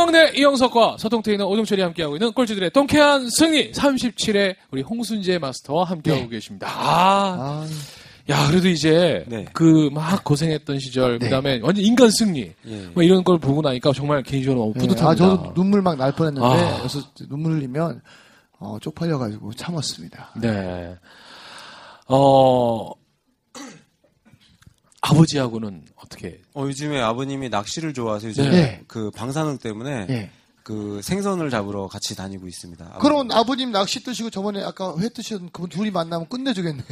초강대 이영석과 서동태이는 오정철이 함께하고 있는 꼴찌들의 통쾌한 승리 37회 우리 홍순재 마스터와 함께하고 계십니다. 아, 아, 야 그래도 이제 네. 그막 고생했던 시절 그다음에 완전 인간 승리 예. 뭐 이런 걸 보고 나니까 정말 개인적으로 너무 예. 뿌듯합니다. 아, 저도 눈물 막 날 뻔했는데 아. 그래서 눈물 흘리면 어, 쪽팔려가지고 참았습니다. 네. 어 아버지하고는 어떻게? 어, 요즘에 아버님이 낚시를 좋아해서 요즘에 네. 그 방사능 때문에 예. 그 생선을 잡으러 같이 다니고 있습니다. 아버님. 그럼 아버님 낚시 뜨시고 저번에 아까 회 뜨시던 그분 둘이 만나면 끝내주겠네.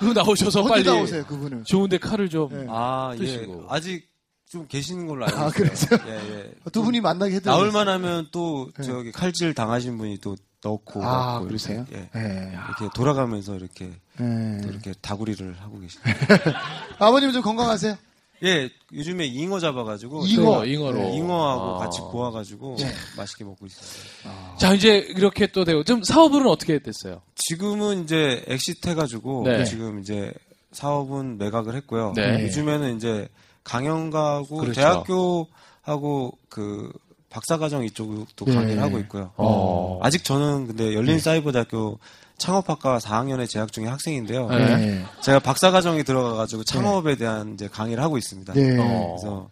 그 나오셔서 빨리 나오세요 그분은? 좋은데 칼을 좀 네. 아, 예. 뜨시고. 아직 좀 계시는 걸로 알고 아, 있어요. 그래서요? 예, 예. 두 분이 만나게 해드려요. 나올 만 하면 또 네. 저기 칼질 당하신 분이 또 넣고 아, 그러세요? 이렇게, 예. 예. 이렇게 돌아가면서 이렇게 예. 또 이렇게 다구리를 하고 계십니다. 아버님 좀 건강하세요? 예, 요즘에 잉어 잡아가지고 잉어. 네, 잉어로. 네, 잉어하고 아. 같이 구워가지고 맛있게 먹고 있어요. 자 이제 이렇게 또 되고 좀 사업은 어떻게 됐어요? 지금은 이제 exit 해가지고 네. 지금 이제 사업은 매각을 했고요. 네. 요즘에는 이제 강연가하고 그렇죠. 대학교하고 그 박사과정 이쪽도 네. 강의를 하고 있고요. 어. 아직 저는 근데 열린 사이버대학교 창업학과 4학년에 재학 중인 학생인데요. 네. 네. 제가 박사과정에 들어가가지고 창업에 대한 이제 강의를 하고 있습니다. 네. 어. 그래서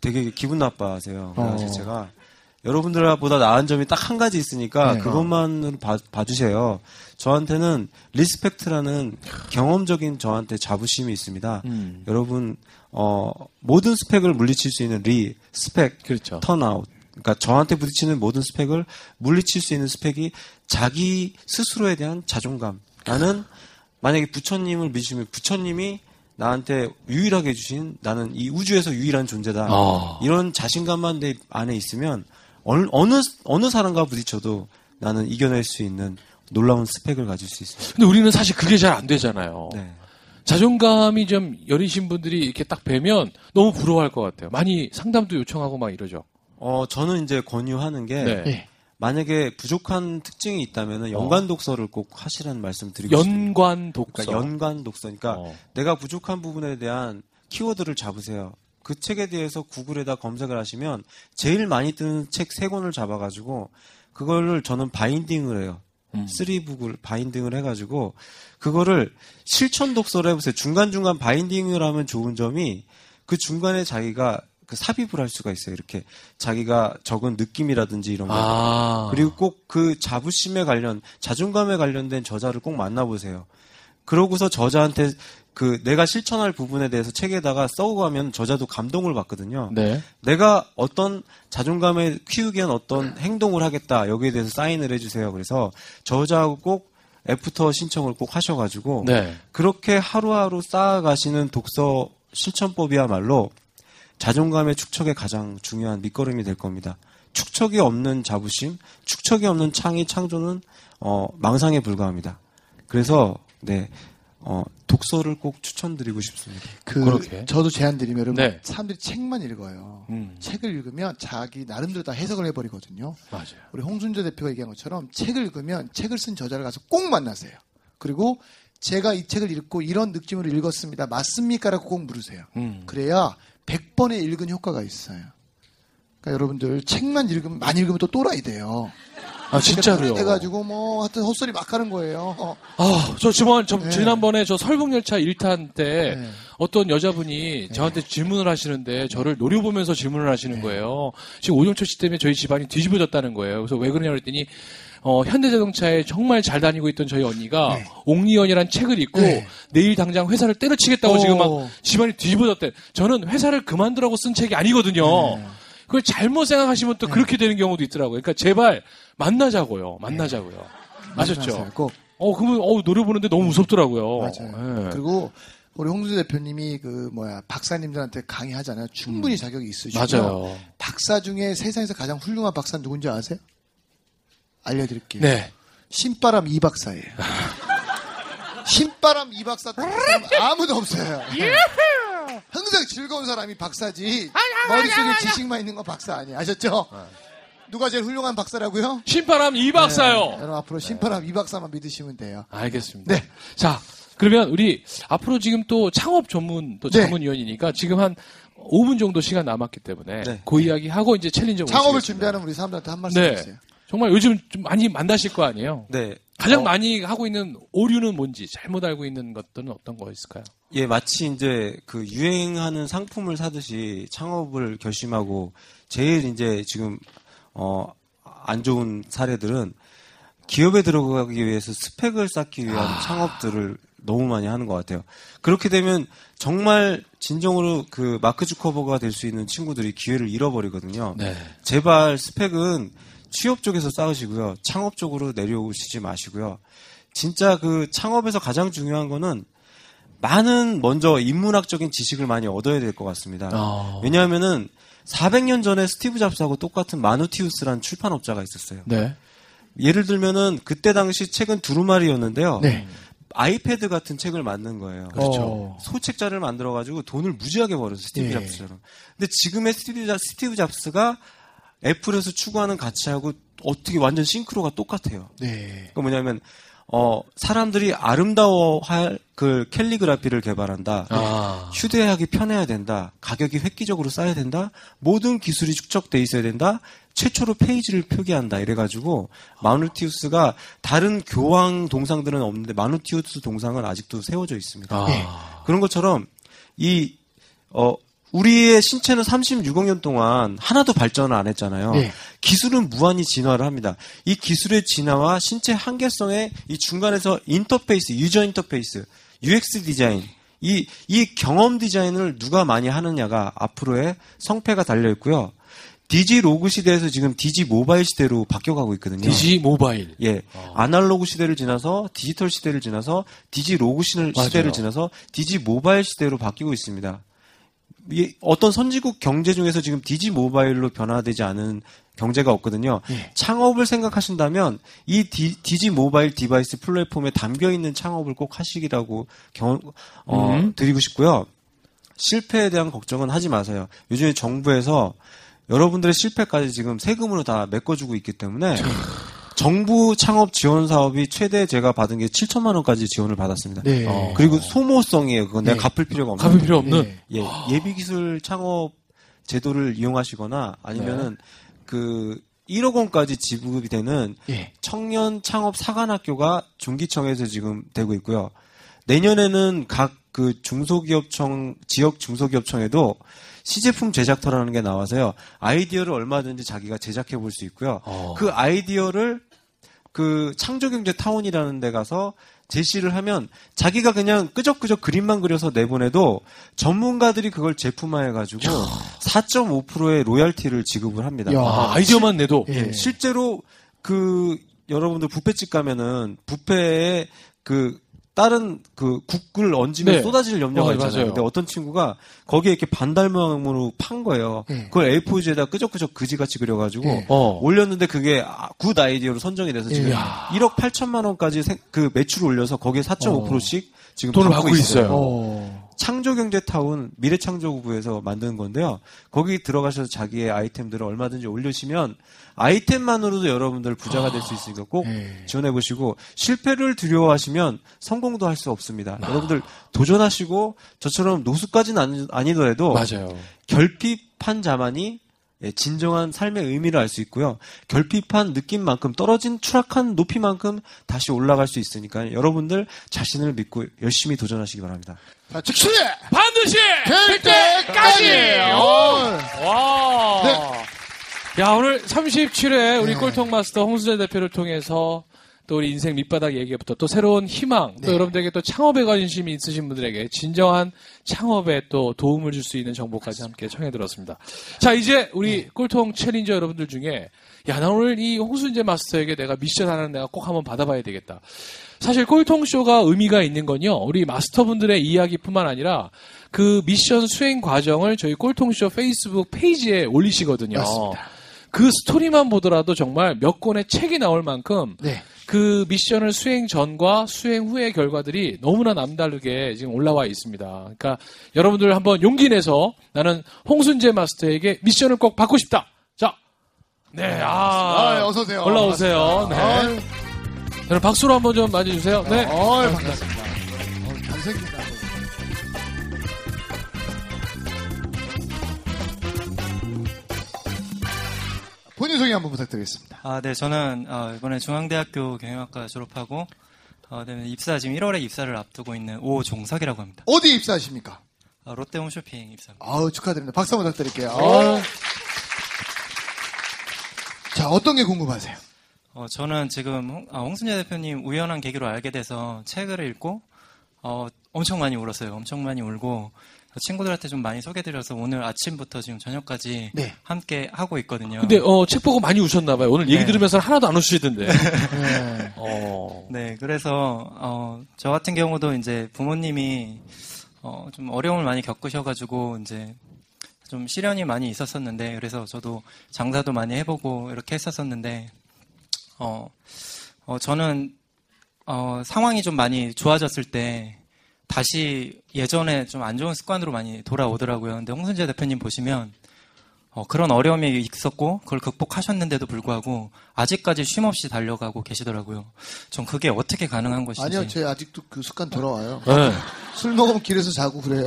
되게 기분 나빠하세요. 그래가지고 어. 제가 여러분들보다 나은 점이 딱 한 가지 있으니까 네. 그것만으로 봐, 봐주세요. 저한테는 respect라는 경험적인 저한테 자부심이 있습니다. 음. 여러분 어, 모든 스펙을 물리칠 수 있는 리, 스펙, 그렇죠. turn out. 그러니까 저한테 부딪히는 모든 스펙을 물리칠 수 있는 스펙이 자기 스스로에 대한 자존감. 나는 만약에 부처님을 믿으시면 부처님이 나한테 유일하게 주신 나는 이 우주에서 유일한 존재다. 아. 이런 자신감만 내 안에 있으면 어느 어느, 어느 사람과 부딪혀도 나는 이겨낼 수 있는 놀라운 스펙을 가질 수 있습니다. 근데 우리는 사실 그게 잘 안 되잖아요. 네. 자존감이 좀 여리신 분들이 이렇게 딱 뵈면 너무 부러워할 것 같아요. 많이 상담도 요청하고 막 이러죠. 어 저는 이제 권유하는 게 네. 예. 만약에 부족한 특징이 있다면 연관 독서를 꼭 하시라는 말씀 드리고 싶습니다. 연관 독서. 그러니까 연관 독서. 그러니까 어. 내가 부족한 부분에 대한 키워드를 잡으세요. 그 책에 대해서 구글에다 검색을 하시면 제일 많이 뜨는 책 세 권을 잡아가지고 그거를 저는 바인딩을 해요. 음. 쓰리북을 바인딩을 해가지고 그거를 실천 독서를 해보세요. 중간중간 바인딩을 하면 좋은 점이 그 중간에 자기가 그 삽입을 할 수가 있어요. 이렇게 자기가 적은 느낌이라든지 이런 거. 아. 그리고 꼭 그 자부심에 관련, 자존감에 관련된 저자를 꼭 만나보세요. 그러고서 저자한테 그 내가 실천할 부분에 대해서 책에다가 써오고 하면 저자도 감동을 받거든요. 네. 내가 어떤 자존감을 키우기 위한 어떤 행동을 하겠다. 여기에 대해서 사인을 해주세요. 그래서 저자하고 꼭 애프터 신청을 꼭 하셔가지고 네. 그렇게 하루하루 쌓아가시는 독서 실천법이야말로 자존감의 축척에 가장 중요한 밑거름이 될 겁니다. 축척이 없는 자부심, 축척이 없는 창의 창조는 어, 망상에 불과합니다. 그래서 네 어, 독서를 꼭 추천드리고 싶습니다. 그 그렇게. 저도 제안 드리면 여러분 네. 사람들이 책만 읽어요. 음. 책을 읽으면 자기 나름대로 다 해석을 해버리거든요. 맞아요. 우리 홍순재 대표가 얘기한 것처럼 책을 읽으면 책을 쓴 저자를 가서 꼭 만나세요. 그리고 제가 이 책을 읽고 이런 느낌으로 읽었습니다. 맞습니까?라고 꼭 물으세요. 음. 그래야 100번에 읽은 효과가 있어요. 그러니까 여러분들 책만 읽으면 많이 읽으면 또 또라이 돼요. 아, 진짜로요? 해가지고 뭐 하여튼 헛소리 막 하는 거예요. 어. 아, 저 지난, 저, 네. 지난번에 저 설국열차 1탄 때 네. 어떤 여자분이 저한테 질문을 하시는데 저를 노려보면서 질문을 하시는 거예요. 지금 오종철 씨 때문에 저희 집안이 뒤집어졌다는 거예요. 그래서 왜 그러냐 그랬더니 어, 현대자동차에 정말 잘 다니고 있던 저희 언니가 옥리언이란 책을 읽고 네. 내일 당장 회사를 때려치겠다고 어. 지금 막 집안이 뒤집어졌대. 저는 회사를 그만두라고 쓴 책이 아니거든요. 네. 그걸 잘못 생각하시면 또 그렇게 되는 경우도 있더라고요. 그러니까 제발 만나자고요. 만나자고요. 아셨죠? 만나세요, 꼭. 어, 그러면, 어, 노려보는데 너무 무섭더라고요. 맞아요. 예. 그리고 우리 홍수 대표님이 그 뭐야 박사님들한테 강의하잖아요. 충분히 자격이 있으시고요. 음. 맞아요. 박사 중에 세상에서 가장 훌륭한 박사는 누군지 아세요? 알려드릴게요. 네. 신바람 이 박사예요. 신바람 이 박사 아무도 없어요. 항상 즐거운 사람이 박사지 머릿속에 지식만 있는 건 박사 아니에요. 아셨죠? 누가 제일 훌륭한 박사라고요? 신바람 이 박사요. 네, 여러분 앞으로 신바람 이 박사만 믿으시면 돼요. 알겠습니다. 네. 자, 그러면 우리 앞으로 지금 또 창업 전문 또 네. 자문위원이니까 지금 한 5분 정도 시간 남았기 때문에 네. 그 이야기 하고 이제 챌린저 창업을 모시겠습니다. 준비하는 우리 사람들한테 한 말씀 네. 해주세요. 정말 요즘 좀 많이 만나실 거 아니에요? 네. 가장 어, 많이 하고 있는 오류는 뭔지 잘못 알고 있는 것들은 어떤 거 있을까요? 예, 마치 이제 그 유행하는 상품을 사듯이 창업을 결심하고 제일 이제 지금 어, 안 좋은 사례들은 기업에 들어가기 위해서 스펙을 쌓기 위한 창업들을 너무 많이 하는 것 같아요. 그렇게 되면 정말 진정으로 그 마크 주커버가 될 수 있는 친구들이 기회를 잃어버리거든요. 네. 제발 스펙은 취업 쪽에서 쌓으시고요. 창업 쪽으로 내려오시지 마시고요. 진짜 그 창업에서 가장 중요한 거는 많은 먼저 인문학적인 지식을 많이 얻어야 될 것 같습니다. 아. 왜냐하면은 400년 전에 스티브 잡스하고 똑같은 마누티우스라는 출판업자가 있었어요. 네. 예를 들면은 그때 당시 책은 두루마리였는데요. 네. 아이패드 같은 책을 만든 거예요. 그렇죠. 어. 소책자를 만들어 가지고 돈을 무지하게 벌었어요. 스티브 예. 잡스처럼. 근데 지금의 스티브 잡스가 애플에서 추구하는 가치하고 어떻게 완전 싱크로가 똑같아요. 네. 그 뭐냐면 어 사람들이 아름다워할 그 캘리그라피를 개발한다. 아. 휴대하기 편해야 된다. 가격이 획기적으로 싸야 된다. 모든 기술이 축적돼 있어야 된다. 최초로 페이지를 표기한다. 이래가지고 마누티우스가 다른 교황 동상들은 없는데 마누티우스 동상은 아직도 세워져 있습니다. 아. 그런 것처럼 이 어, 우리의 신체는 36억 년 동안 하나도 발전을 안 했잖아요. 네. 기술은 무한히 진화를 합니다. 이 기술의 진화와 신체 한계성의 이 중간에서 인터페이스, user interface, UX 디자인, 이, 이 경험 디자인을 누가 많이 하느냐가 앞으로의 성패가 달려 있고요. 디지로그 시대에서 지금 디지 모바일 시대로 바뀌어가고 있거든요. 디지 모바일. 예, 아날로그 시대를 지나서 디지털 시대를 지나서 디지로그 시- 시대를 맞아요. 지나서 디지 모바일 시대로 바뀌고 있습니다. 이 어떤 선진국 경제 중에서 지금 디지 모바일로 변화되지 않은 경제가 없거든요. 예. 창업을 생각하신다면 이 디, 지 모바일 device 플랫폼에 담겨 있는 창업을 꼭 하시기라고 경, 어, 음. 드리고 싶고요. 실패에 대한 걱정은 하지 마세요. 요즘에 정부에서 여러분들의 실패까지 지금 세금으로 다 메꿔주고 있기 때문에 정부 창업 지원 사업이 최대 제가 받은 게 7천만 원까지 지원을 받았습니다. 네. 어. 그리고 소모성이에요. 그건 내가 네. 갚을 필요가 없는. 갚을 필요 없는. 네. 예, 예비 기술 창업 제도를 이용하시거나 아니면은 그 1억 원까지 지급이 되는 예. 청년 창업 사관학교가 중기청에서 지금 되고 있고요. 내년에는 각 그 중소기업청 지역 중소기업청에도 시제품 제작터라는 게 나와서요. 아이디어를 얼마든지 자기가 제작해 볼 수 있고요. 어. 그 아이디어를 그 창조경제 타운이라는 데 가서 제시를 하면 자기가 그냥 끄적끄적 그림만 그려서 내보내도 전문가들이 그걸 제품화해가지고 4.5%의 로열티를 지급을 합니다. 야. 아, 아이디어만 내도. 예. 예, 실제로 그 여러분들 뷔페집 가면은 뷔페에 그 다른 그 국을 얹으면 네. 쏟아질 염려가 어, 있잖아요. 맞아요. 근데 어떤 친구가 거기에 이렇게 반달 모양으로 판 거예요. 네. 그걸 A4지에다 끄적끄적 그지같이 그려가지고 네. 어. 올렸는데 그게 아, good idea로 선정이 돼서 지금 예. 1억 8천만 원까지 생- 그 매출 올려서 거기에 4.5%씩 지금 돈을 받고 받고 있어요. 어. 창조경제타운 미래창조구에서 만든 건데요. 거기 들어가셔서 자기의 아이템들을 얼마든지 올리시면 아이템만으로도 여러분들 부자가 될 수 있으니까 꼭 네. 지원해 보시고 실패를 두려워하시면 성공도 할 수 없습니다. 아. 여러분들 도전하시고 저처럼 노숙까지는 아니, 아니더라도 맞아요. 결핍한 자만이 예, 진정한 삶의 의미를 알 수 있고요. 결핍한 느낌만큼 떨어진 추락한 높이만큼 다시 올라갈 수 있으니까 여러분들 자신을 믿고 열심히 도전하시기 바랍니다. 자, 즉시 반드시 될 때까지. 어. 와. 네. 야, 오늘 37회 우리 네. 꼴통 마스터 홍수재 대표를 통해서 또 우리 인생 밑바닥 얘기부터 또 새로운 희망, 또 네. 여러분들에게 또 창업에 관심이 있으신 분들에게 진정한 창업에 또 도움을 줄 수 있는 정보까지 함께 청해 들었습니다. 자, 이제 우리 네. 꼴통 challenger 여러분들 중에 야, 나 오늘 이 홍순재 마스터에게 내가 미션 하나는 내가 꼭 한번 받아봐야 되겠다. 사실 꼴통쇼가 의미가 있는 건요, 우리 마스터분들의 이야기뿐만 아니라 그 미션 수행 과정을 저희 꼴통쇼 페이스북 페이지에 올리시거든요. 맞습니다. 그 스토리만 보더라도 정말 몇 권의 책이 나올 만큼 네. 그 미션을 수행 전과 수행 후의 결과들이 너무나 남다르게 지금 올라와 있습니다. 그러니까 여러분들 한번 용기 내서 나는 홍순재 마스터에게 미션을 꼭 받고 싶다. 자, 네, 아, 아, 어서 오세요. 올라오세요. 네. 여러분 박수로 한번 좀 맞아주세요. 네. 어이, 반갑습니다. 어, 잘생긴다. 본인 소개 한번 부탁드리겠습니다. 아, 네, 저는 어, 이번에 중앙대학교 경영학과 졸업하고 어, 네, 입사 지금 1월에 입사를 앞두고 있는 오종석이라고 합니다. 어디 입사하십니까? 아, 롯데홈쇼핑 입사. 아우, 축하드립니다. 박수 한번 부탁드릴게요. 어, 자, 어떤 게 궁금하세요? 어, 저는 지금 홍, 아, 홍순재 대표님 우연한 계기로 알게 돼서 책을 읽고 어, 엄청 많이 울었어요. 엄청 많이 울고 친구들한테 좀 많이 소개드려서 오늘 아침부터 지금 저녁까지 네. 함께 하고 있거든요. 근데 어, 책 보고 많이 우셨나 봐요. 오늘 얘기 네. 들으면서 하나도 안 우시던데. 네. 어. 네, 그래서 어, 저 같은 경우도 이제 부모님이 어, 좀 어려움을 많이 겪으셔가지고 이제 좀 시련이 많이 있었었는데 그래서 저도 장사도 많이 해보고 이렇게 했었었는데 어, 어 저는 어, 상황이 좀 많이 좋아졌을 때 다시 예전에 좀 안 좋은 습관으로 많이 돌아오더라고요. 근데 홍순재 대표님 보시면 어, 그런 어려움이 있었고 그걸 극복하셨는데도 불구하고 아직까지 쉼 없이 달려가고 계시더라고요. 전 그게 어떻게 가능한 것인지. 아니요, 제 아직도 그 습관 돌아와요. 네. 술 먹으면 길에서 자고 그래요.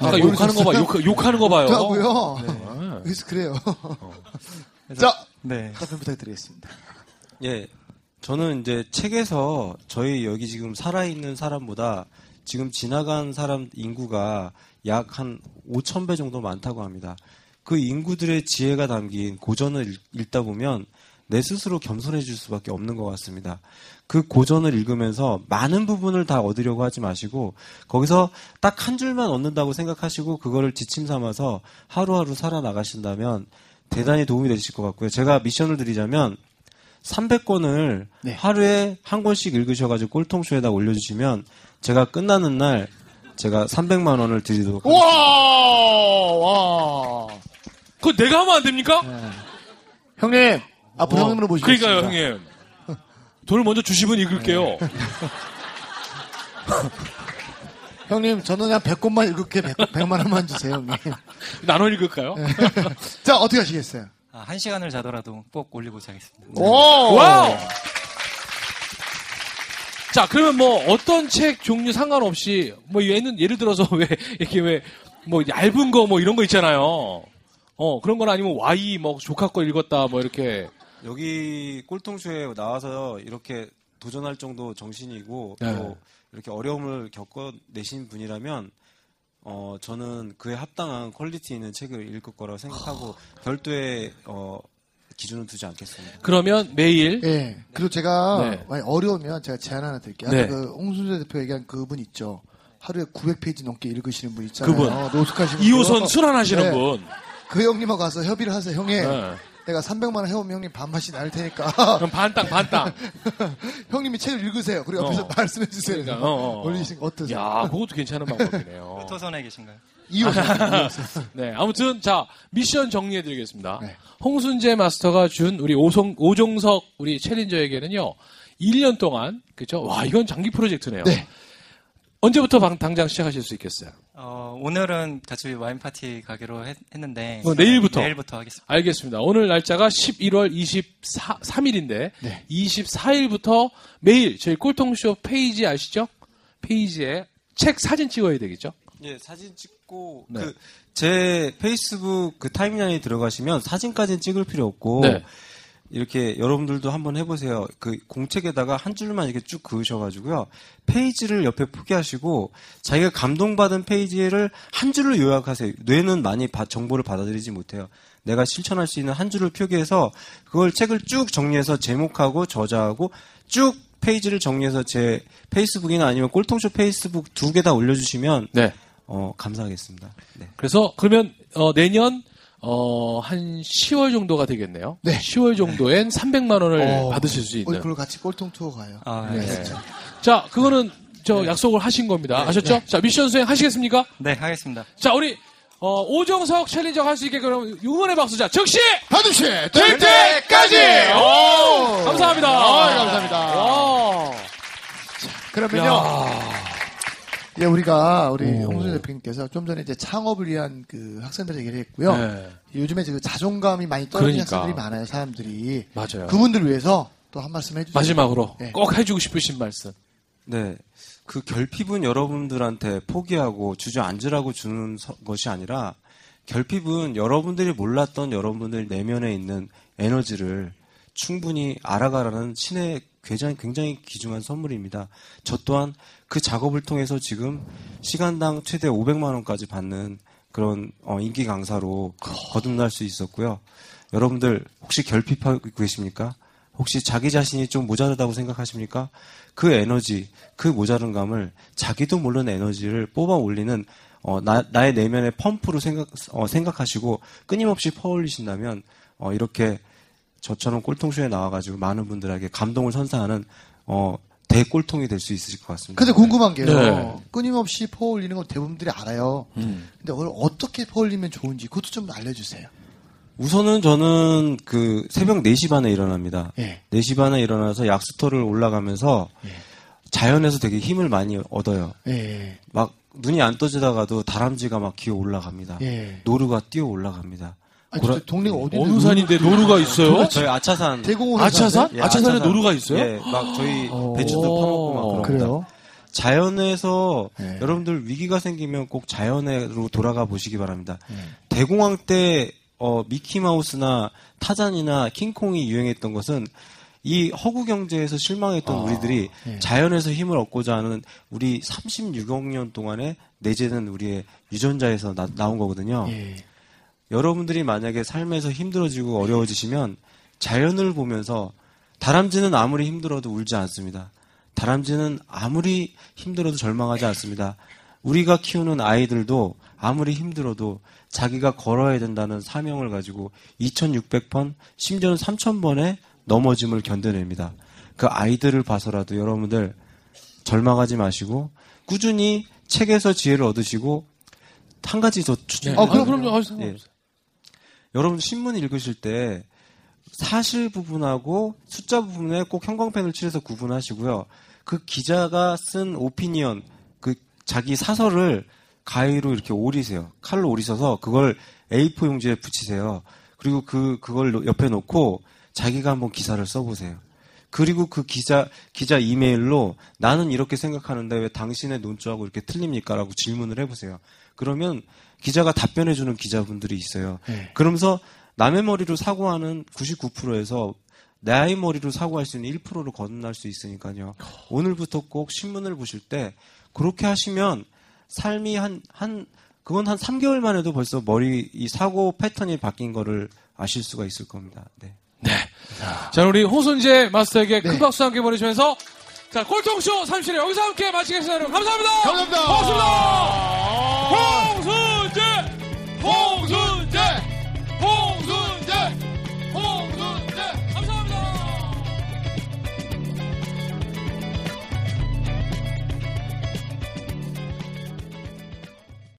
아까 욕하는 거 봐. 욕, 욕하는 거 봐요. 하고요. 네. 그래서 그래요. 그래서- 자, 네. 답변 부탁드리겠습니다. 예. 저는 이제 책에서 저희 여기 지금 살아있는 사람보다 지금 지나간 사람 인구가 약 한 5천 배 정도 많다고 합니다. 그 인구들의 지혜가 담긴 고전을 읽- 읽다 보면 내 스스로 겸손해질 수밖에 없는 것 같습니다. 그 고전을 읽으면서 많은 부분을 다 얻으려고 하지 마시고 거기서 딱 한 줄만 얻는다고 생각하시고 그거를 지침 삼아서 하루하루 살아나가신다면 대단히 도움이 되실 것 같고요. 제가 미션을 드리자면 300권을 네. 하루에 한 권씩 읽으셔가지고 꼴통쇼에다 올려주시면 제가 끝나는 날 제가 300만 원을 드리도록 하겠습니다. 와, 와. 그거 내가 하면 안 됩니까? 형님, 앞으로 어, 형님으로 모시겠습니다. 그러니까요, 형님. 돈을 먼저 주시면 읽을게요. 형님, 저는 그냥 100권만 읽을게 100, 만 원만 주세요, 형님. 나눠 읽을까요? 자, 어떻게 하시겠어요? 아, 한 시간을 자더라도 꼭 올리고자 하겠습니다. 오! 와우! 자, 그러면 뭐 어떤 책 종류 상관없이 뭐 얘는 예를 들어서 왜 이렇게 왜 뭐 얇은 거 뭐 이런 거 있잖아요. 어, 그런 건 아니면 Y 뭐 조카 거 읽었다 뭐 이렇게 여기 꼴통쇼에 나와서 이렇게 도전할 정도 정신이고 네. 또 이렇게 어려움을 겪어내신 분이라면 어 저는 그에 합당한 퀄리티 있는 책을 읽을 거라고 생각하고 별도의 어 기준은 두지 않겠습니다. 그러면 매일 예. 그리고 제가 네. 만약 어려우면 제가 제안 하나 드릴게요. 네. 아까 그 홍순재 대표 얘기한 그분 있죠. 하루에 900페이지 넘게 읽으시는 분 있잖아요. 그분. 노숙하시는 2호선 분. 순환하시는 네. 분. 그 형님하고 가서 협의를 하세요. 형님, 네. 내가 300만 원 해오면 형님 반반씩 날 테니까 그럼 반땅 반땅. 형님이 책을 읽으세요. 그리고 어. 옆에서 말씀해 주세요. 그러니까, 어, 어, 어. 올리신 거 어떠세요? 야, 그것도 괜찮은 방법이네요. 토선에 계신가요? 2호선. 네, 아무튼 자 미션 정리해드리겠습니다. 네. 홍순재 마스터가 준 우리 오송, 오종석 우리 챌린저에게는요 1년 동안 그죠? 와 이건 장기 프로젝트네요. 네. 언제부터 방- 당장 시작하실 수 있겠어요? 어, 오늘은 같이 와인 파티 가기로 했, 는데 어, 내일부터? 내일부터 하겠습니다. 알겠습니다. 오늘 날짜가 11월 23일인데 네. 24일부터 매일 저희 꼴통쇼 페이지 아시죠? 페이지에 책 사진 찍어야 되겠죠? 예, 사진 찍고 네. 그제 페이스북 그 타임라인에 들어가시면 사진까지는 찍을 필요 없고 네. 이렇게 여러분들도 한번 해보세요. 그 공책에다가 한 줄만 이렇게 쭉 그으셔가지고요. 페이지를 옆에 포기하시고 자기가 감동받은 페이지를 한 줄로 요약하세요. 뇌는 많이 바- 정보를 받아들이지 못해요. 내가 실천할 수 있는 한 줄을 표기해서 그걸 책을 쭉 정리해서 제목하고 저자하고 쭉 페이지를 정리해서 제 페이스북이나 아니면 꼴통쇼 페이스북 두 개 다 올려주시면 네. 어, 감사하겠습니다. 네. 그래서 그러면 어, 내년 어, 한 10월 정도가 되겠네요. 네. 10월 정도엔 300만 원을 어, 받으실 수 있는. 그걸 같이 꼴통 투어 가요. 아, 네. 알겠습니다. 자, 그거는 저 약속을 하신 겁니다. 아셨죠? 자, 미션 수행 하시겠습니까? 네, 하겠습니다. 자, 우리 어, 오정석 챌린저 할 수 있게 그럼 응원의 박수 자, 즉시 반드시 될 될 때까지! 오! 감사합니다. 아, 감사합니다. 와. 그러면요. 예, 우리가 우리 홍순 대표님께서 좀 전에 이제 창업을 위한 그 학생들 얘기를 했고요. 네. 요즘에 그 자존감이 많이 떨어진 그러니까. 학생들이 많아요, 사람들이. 맞아요. 그분들 위해서 또 한 말씀 해주세요. 마지막으로 네. 꼭 해주고 싶으신 말씀. 네. 그 결핍은 여러분들한테 포기하고 주저앉으라고 주는 서- 것이 아니라 결핍은 여러분들이 몰랐던 여러분들 내면에 있는 에너지를 충분히 알아가라는 신의 굉장히, 굉장히 귀중한 선물입니다. 저 또한 그 작업을 통해서 지금 시간당 최대 500만 원까지 받는 그런 어, 인기 강사로 거듭날 수 있었고요. 여러분들 혹시 결핍하고 계십니까? 혹시 자기 자신이 좀 모자르다고 생각하십니까? 그 에너지, 그 모자른 감을 자기도 모르는 에너지를 뽑아 올리는 어, 나, 의 내면의 펌프로 생각, 어, 생각하시고 끊임없이 퍼올리신다면 어, 이렇게 저처럼 꼴통쇼에 나와가지고 많은 분들에게 감동을 선사하는 어, 대꼴통이 될 수 있을 것 같습니다. 근데 궁금한 게요. 네. 끊임없이 퍼 올리는 건 대부분들이 알아요. 음. 근데 그걸 어떻게 퍼 올리면 좋은지 그것도 좀 알려주세요. 우선은 저는 그 새벽 4시 반에 일어납니다. 예. 4시 반에 일어나서 약수터를 올라가면서 예. 자연에서 되게 힘을 많이 얻어요. 예. 막 눈이 안 떠지다가도 다람쥐가 막 기어 올라갑니다. 예. 노루가 뛰어 올라갑니다. 아니, 동네가 어디 어느 산인데 노루가 있어요? 저희 아차산 대공원 아차산? 예, 아차산에 아차산. 노루가 있어요? 예, 막 저희 오. 배추도 파먹고 막. 그래요? 자연에서 네. 여러분들 위기가 생기면 꼭 자연으로 돌아가 보시기 바랍니다. 네. 대공황 때 어, 미키마우스나 타잔이나 킹콩이 유행했던 것은 이 허구 경제에서 실망했던 우리들이 네. 자연에서 힘을 얻고자 하는 우리 36억 년 동안에 내재된 우리의 유전자에서 나, 나온 거거든요. 예. 여러분들이 만약에 삶에서 힘들어지고 어려워지시면 자연을 보면서 다람쥐는 아무리 힘들어도 울지 않습니다. 다람쥐는 아무리 힘들어도 절망하지 않습니다. 우리가 키우는 아이들도 아무리 힘들어도 자기가 걸어야 된다는 사명을 가지고 2600번, 심지어는 3000번의 넘어짐을 견뎌냅니다. 그 아이들을 봐서라도 여러분들 절망하지 마시고 꾸준히 책에서 지혜를 얻으시고 한 가지 더 추천. 어, 그럼- 그럼요. 아, 예. 여러분 신문 읽으실 때 사실 부분하고 숫자 부분에 꼭 형광펜을 칠해서 구분하시고요. 그 기자가 쓴 오피니언, 그 자기 사설을 가위로 이렇게 오리세요. 칼로 오리셔서 그걸 A4 용지에 붙이세요. 그리고 그 그걸 옆에 놓고 자기가 한번 기사를 써보세요. 그리고 그 기자 기자 이메일로 나는 이렇게 생각하는데 왜 당신의 논조하고 이렇게 틀립니까라고 질문을 해보세요. 그러면 기자가 답변해 주는 기자분들이 있어요. 네. 그러면서 남의 머리로 사고하는 99%에서 나의 머리로 사고할 수 있는 1%로 거듭날 수 있으니까요. 오늘부터 꼭 신문을 보실 때 그렇게 하시면 삶이 한, 한, 그건 한 3개월 만에도 벌써 머리, 이 사고 패턴이 바뀐 거를 아실 수가 있을 겁니다. 네. 자, 우리 홍순재 마스터에게 큰 네. 박수 함께 보내주면서 자, 꼴통쇼 37회 여기서 함께 마치겠습니다. 여러분. 감사합니다. 감사합니다. 고맙습니다.